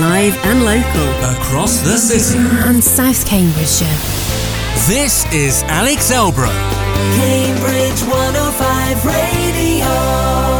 live and local. Across the city. And South Cambridgeshire. This is Alex Elbro. Cambridge 105 Radio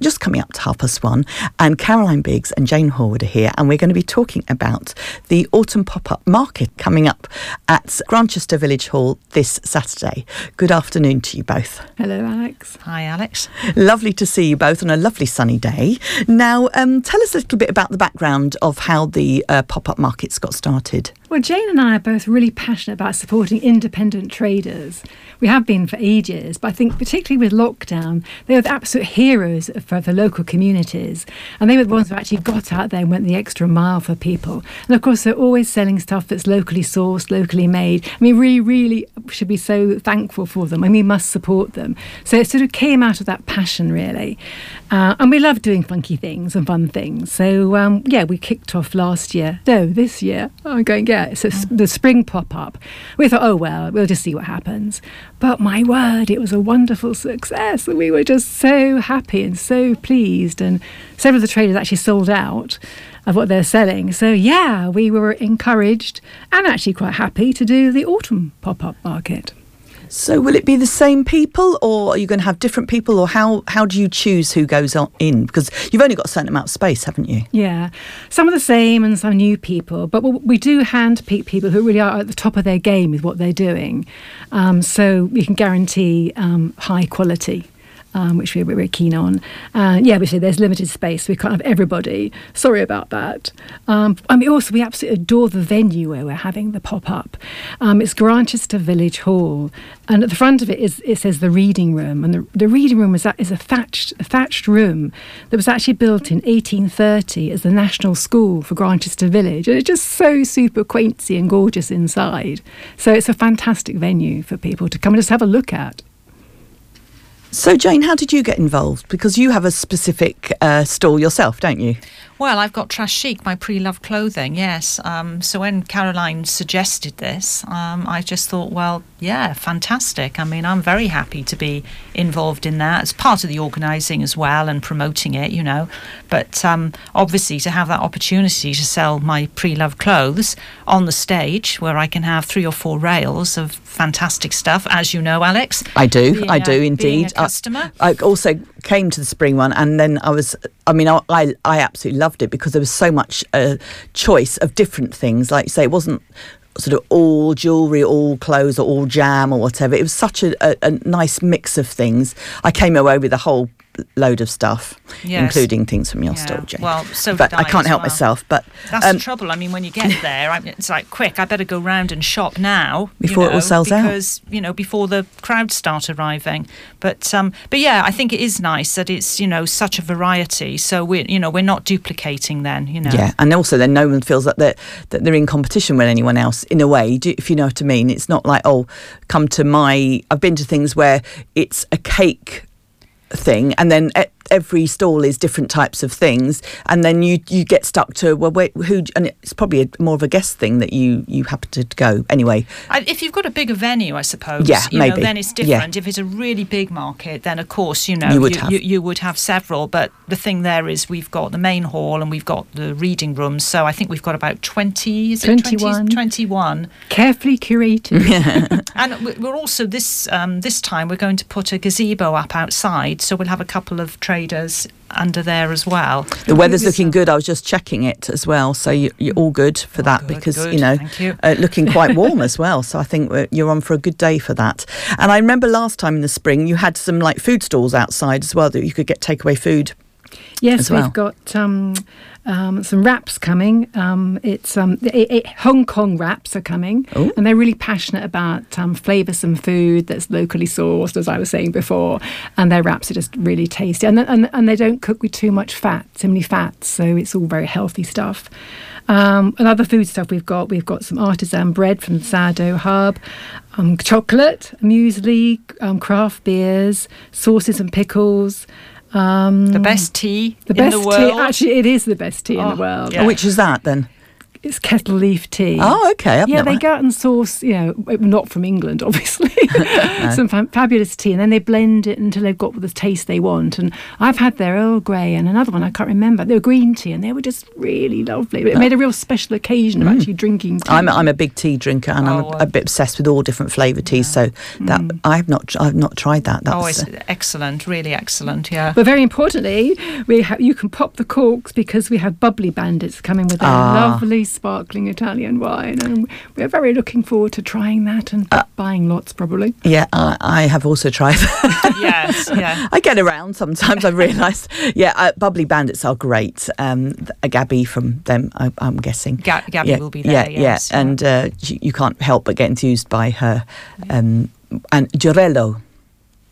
just coming up to half past one, and Caroline Biggs and Jane Horwood are here, and we're going to be talking about the autumn pop up market coming up at Grantchester Village Hall this Saturday. Good afternoon to you both. Hello, Alex. Hi, Alex. Lovely to see you both on a lovely sunny day. Now, um, tell us a little bit about the background of how the uh, pop up markets got started. Well, Jane and I are both really passionate about supporting independent traders. We have been for ages, but I think particularly with lockdown, they were the absolute heroes for the local communities. And they were the ones who actually got out there and went the extra mile for people. And of course, they're always selling stuff that's locally sourced, locally made. I mean, we really should be so thankful for them and we must support them. So it sort of came out of that passion, really. Uh, and we love doing funky things and fun things. So, um, yeah, we kicked off last year. No, this year. I'm going, yeah so the spring pop up. We thought, oh well, we'll just see what happens. But my word, it was a wonderful success. We were just so happy and so pleased. And several of the traders actually sold out of what they're selling. So yeah, we were encouraged and actually quite happy to do the autumn pop up market. So will it be the same people, or are you going to have different people, or how how do you choose who goes on in? Because you've only got a certain amount of space, haven't you? Yeah, some are the same and some new people, but we do handpick people who really are at the top of their game with what they're doing, um, so we can guarantee um, high quality um, which we're very keen on. Uh, yeah, obviously there's limited space. We can't have everybody. Sorry about that. Um, I mean, also we absolutely adore the venue where we're having the pop up. Um, it's Grantchester Village Hall, and at the front of it is it says the reading room, and the, the reading room is, is a thatched a thatched room that was actually built in 1830 as the national school for Grantchester Village. And it's just so super quainty and gorgeous inside. So it's a fantastic venue for people to come and just have a look at. So, Jane, how did you get involved? Because you have a specific uh, stall yourself, don't you? Well, I've got Trash Chic, my pre-loved clothing. Yes. Um, so when Caroline suggested this, um, I just thought, well, yeah, fantastic. I mean, I'm very happy to be involved in that as part of the organising as well and promoting it. You know, but um, obviously to have that opportunity to sell my pre-loved clothes on the stage where I can have three or four rails of fantastic stuff, as you know, Alex. I do. Being I do indeed. customer. I, I also came to the spring one, and then I was. I mean, I I, I absolutely loved it because there was so much uh, choice of different things. Like you say, it wasn't sort of all jewellery, all clothes, or all jam or whatever. It was such a, a, a nice mix of things. I came away with a whole load of stuff, yes. including things from your yeah. store, Jane. Well, so but I, I can't help well. myself. But that's um, the trouble. I mean, when you get there, I it's like quick. I better go round and shop now before you know, it all sells because, out. Because you know before the crowds start arriving. But um, but yeah, I think it is nice that it's you know such a variety. So we're you know we're not duplicating then. You know. Yeah, and also then no one feels that they're that they're in competition with anyone else in a way. Do, if you know what I mean, it's not like oh, come to my. I've been to things where it's a cake thing. And then eh, every stall is different types of things and then you you get stuck to well wait who and it's probably a, more of a guest thing that you you happen to go anyway. If you've got a bigger venue i suppose yeah maybe know, then it's different. Yeah. if it's a really big market then of course you know you would, you, have. You, you, would have several but the thing there is we've got the main hall and we've got the reading rooms so i think we've got about 20 21 20, 21 carefully curated. And we're also this um, this time we're going to put a gazebo up outside so we'll have a couple of traders under there as well. The weather's looking good. I was just checking it as well, so you, are all good for that good, because good. you know you. Uh, looking quite warm as well. So I think you're on for a good day for that. And I remember last time in the spring you had some like food stalls outside as well that you could get takeaway food. Yes, well. we've got um, um, some wraps coming. Um, it's um, it, it, Hong Kong wraps are coming, Ooh. and they're really passionate about um, flavoursome food that's locally sourced, as I was saying before. And their wraps are just really tasty, and and, and they don't cook with too much fat, too many fats, so it's all very healthy stuff. Um, and other food stuff we've got, we've got some artisan bread from the Sourdough Hub, um, chocolate, muesli, um, craft beers, sauces and pickles. Um, the best tea the best the tea. Actually, it is the best tea oh, in the oh, world. Yeah. Which is that then? It's kettle leaf tea. Oh, okay. I've yeah, never- they go out and source, you know, not from England, obviously, some fa- fabulous tea, and then they blend it until they've got the taste they want. And I've had their Earl Grey and another one I can't remember. They were green tea, and they were just really lovely. It made a real special occasion of actually drinking tea. Mm. I'm, I'm a big tea drinker and I'm Oh, a, uh, a bit obsessed with all different flavour teas. So that I've not I've not tried that. That's Oh, it's uh, excellent, really excellent. Yeah. But very importantly, we ha- you can pop the corks because we have bubbly bandits coming with their Ah. lovely sparkling Italian wine, and we're very looking forward to trying that and Uh, buying lots probably. yeah. I, I have also tried. yes. Yeah. I get around sometimes. I've realised. Yeah, uh, bubbly bandits are great. Um, a Gabby from them, I, I'm guessing. Ga- Gabby yeah, will be Yeah, there, yes, yeah, yeah. and uh, you, you can't help but get enthused by her. Um, and Girello.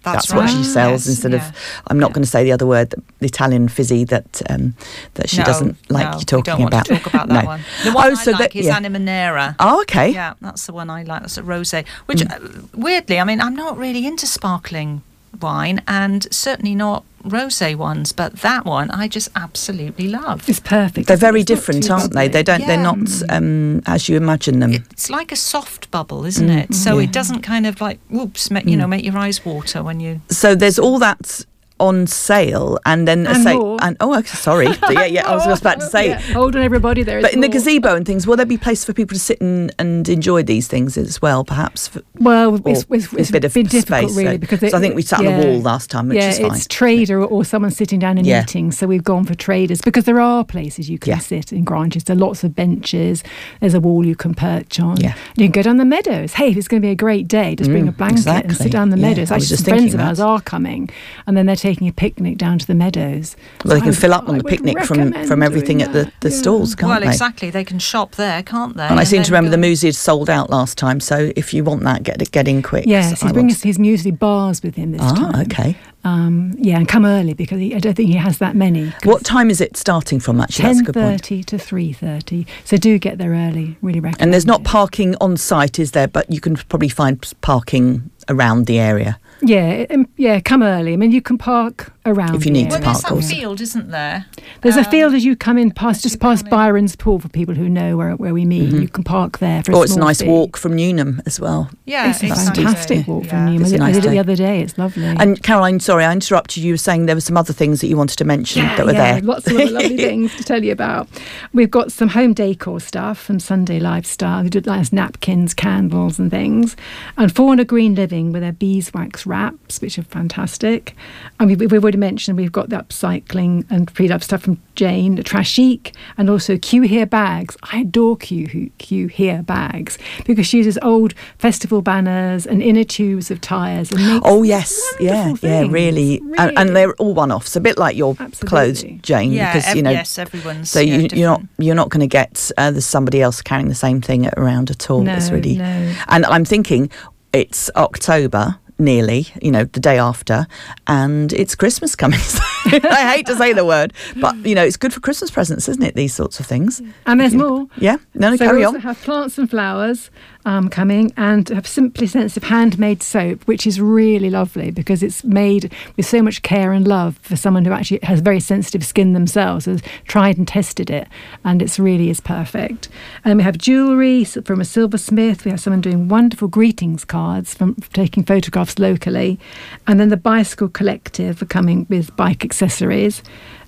That's, That's, what she sells Yes, instead yeah. of. I'm not Yeah. going to say the other word, the Italian fizzy that um, that she No, doesn't like no, you talking don't about. Want to talk about that No. one. The one oh, I so like that, is yeah. Animanera. Oh, okay. Yeah, that's the one I like. That's a rosé. Which, Mm. uh, weirdly, I mean, I'm not really into sparkling wine, and certainly not rosé ones. But that one, I just absolutely love. It's perfect. They're very different, aren't they? bubbly. They don't. They're not um, as you imagine them. It's like a soft bubble, isn't Mm, it? So yeah. it doesn't kind of like, whoops, make, you know, make your eyes water when you. so there's all that on sale, and then And say, more. and oh, sorry, yeah, yeah, I was just about to say. Yeah, hold on, everybody. there But in the gazebo and things, will there be place for people to sit and, and enjoy these things as well, perhaps? For, Well, it's, it's, it's a bit of been difficult, space, really, so- because so I think we sat on the wall last time, which yeah, is fine. it's trader or someone sitting down and Yeah. eating. So we've gone for traders because there are places you can Yeah. sit in Granges. There are lots of benches. There's a wall you can perch on. Yeah. You can go down the meadows. Hey, if it's going to be a great day, just bring Mm, a blanket and sit down the Yeah, meadows. I was Actually, just some friends of ours are coming, and then they're taking a picnic down to the meadows. well, they can would- fill up on the picnic from, from everything at the, the yeah. stalls, can't well, they? exactly. They can shop there, can't they? And I seem to remember the go- Musi had sold out last time, so if you want that, get get in quick. Yes, I he's bringing want- his muesli bars with him this Ah, time. okay. Um, yeah, and come early because he, I don't think he has that many. What time is it starting from? Actually, that's a good point. thirty to three thirty. So do get there early. Really recommend. And there's not it. parking on site, is there? But you can probably find parking around the area. Yeah, um, yeah. Come early. I mean, you can park around If you the need to Well, area. park there's that also. field, isn't there? There's a Um, field as you come in past, just past come in. Byron's Pool for people who know where, where we meet. You can park there for. Or a Oh, it's a nice fee. walk from Newnham as well. Yeah, It's a exactly. fantastic walk from Yeah. Newnham. It's a I nice did it day. the other day. It's lovely. And Caroline, sorry, I interrupted you. You were saying there were some other things that you wanted to mention yeah, that were yeah, there. Lots of other lovely things to tell you about. We've got some home decor stuff from Sunday Lifestyle. We did nice napkins, candles, and things. And Fauna Green Living with their beeswax wraps, which are fantastic. And we, we've already mentioned we've got the upcycling and pre-love stuff from Jane, the Trashique, and also Q Here bags. I adore Q, Q Here bags because she uses old festival banners and inner tubes of tyres. Oh yes, yeah, wonderful yeah, things. really. And, and they're all one-offs, a bit like your clothes, Jane, Yeah, because ev- you know. yes, everyone's. So yeah, you, you're not you're not going to get uh, there's somebody else carrying the same thing around at all. No, it's really, no. and I'm thinking it's October nearly, you know, the day after, and it's Christmas coming. I hate to say the word, but you know, it's good for Christmas presents, isn't it? These sorts of things. And there's more. Yeah, no, no, so carry we also on. have plants and flowers um, coming, and have simply sensitive handmade soap, which is really lovely because it's made with so much care and love for someone who actually has very sensitive skin themselves, has tried and tested it, and it's really is perfect. And we have jewellery from a silversmith. We have someone doing wonderful greetings cards from taking photographs locally, and then the bicycle collective are coming with bike accessories.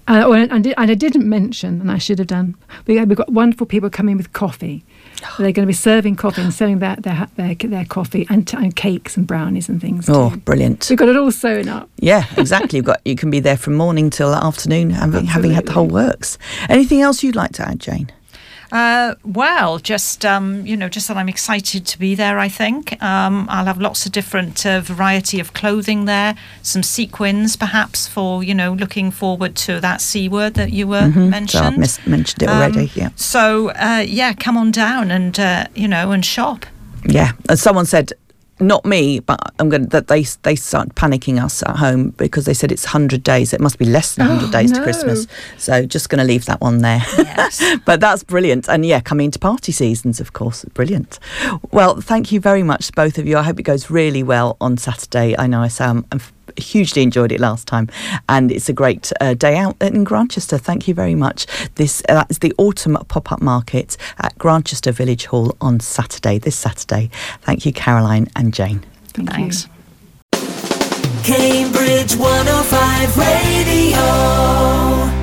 Uh, and, and, and I didn't mention, and I should have done. We, we've got wonderful people coming with coffee. They're going to be serving coffee and selling their their, their, their coffee and, and cakes and brownies and things. Oh, brilliant! We've got it all sewn up. Yeah, exactly. You've got you can be there from morning till afternoon, having having had the whole works. Anything else you'd like to add, Jane? Uh, well, just um, you know, just that I'm excited to be there. I think um, I'll have lots of different uh, variety of clothing there, some sequins, perhaps for you know, looking forward to that c word that you were So mentioned. I've mis- mentioned it Um, already. yeah. So uh, yeah, come on down and uh, you know and shop. Yeah, as someone said, not me, but I'm going to, that they they started panicking us at home because they said it's 100 days. It must be less than 100 Oh, days to. Christmas. So just going to leave that one there. Yes. but that's brilliant. And yeah, coming into party seasons, of course, brilliant. Well, thank you very much, both of you. I hope it goes really well on Saturday. I know I I'm, I'm hugely enjoyed it last time, and it's a great uh, day out in Grantchester. Thank you very much. This uh, is the autumn pop up market at Grantchester Village Hall on Saturday. This Saturday. Thank you, Caroline and Jane. Thank Thanks. you. Cambridge 105 Radio.